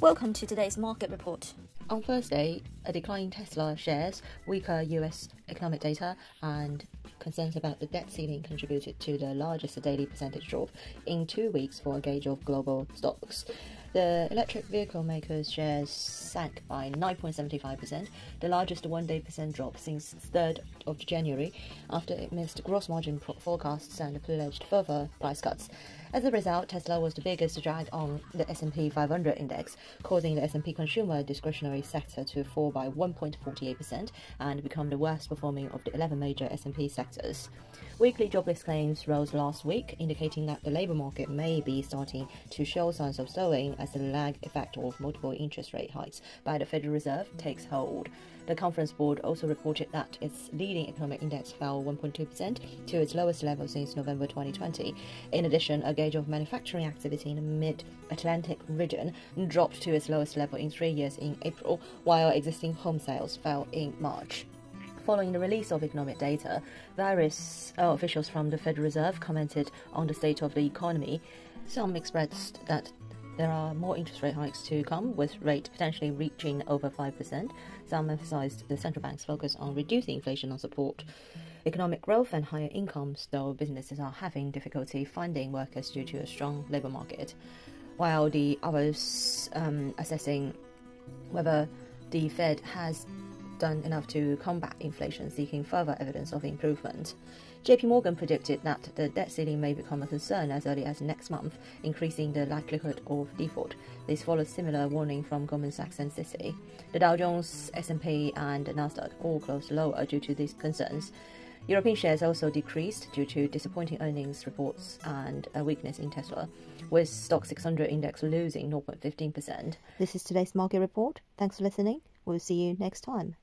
Welcome to today's market report. On Thursday, a decline in Tesla shares, weaker US economic data, and concerns about the debt ceiling contributed to the largest daily percentage drop in two weeks for a gauge of global stocks. The electric vehicle makers' shares sank by 9.75%, the largest one-day percent drop since 3rd of January, after it missed gross margin forecasts and pledged further price cuts. As a result, Tesla was the biggest drag on the S&P 500 index, causing the S&P consumer discretionary sector to fall by 1.48% and become the worst performing of the 11 major S&P sectors. Weekly jobless claims rose last week, indicating that the labor market may be starting to show signs of slowing as the lag effect of multiple interest rate hikes by the Federal Reserve takes hold. The conference board also reported that its leading economic index fell 1.2% to its lowest level since November 2020. In addition, a gauge of manufacturing activity in the mid Atlantic region dropped to its lowest level in three years in April, while existing home sales fell in March. Following the release of economic data, various uh, officials from the Federal Reserve commented on the state of the economy. Some expressed that there are more interest rate hikes to come, with rate potentially reaching over 5%. Some emphasized the central bank's focus on reducing inflation and support economic growth and higher incomes, though businesses are having difficulty finding workers due to a strong labor market. While the others um, assessing whether the Fed has done enough to combat inflation, seeking further evidence of improvement. JP Morgan predicted that the debt ceiling may become a concern as early as next month, increasing the likelihood of default. This follows similar warning from Goldman Sachs and Citi. The Dow Jones, S&P, and Nasdaq all closed lower due to these concerns. European shares also decreased due to disappointing earnings reports and a weakness in Tesla, with Stoxx 600 index losing 0.15%. This is today's market report. Thanks for listening. We'll see you next time.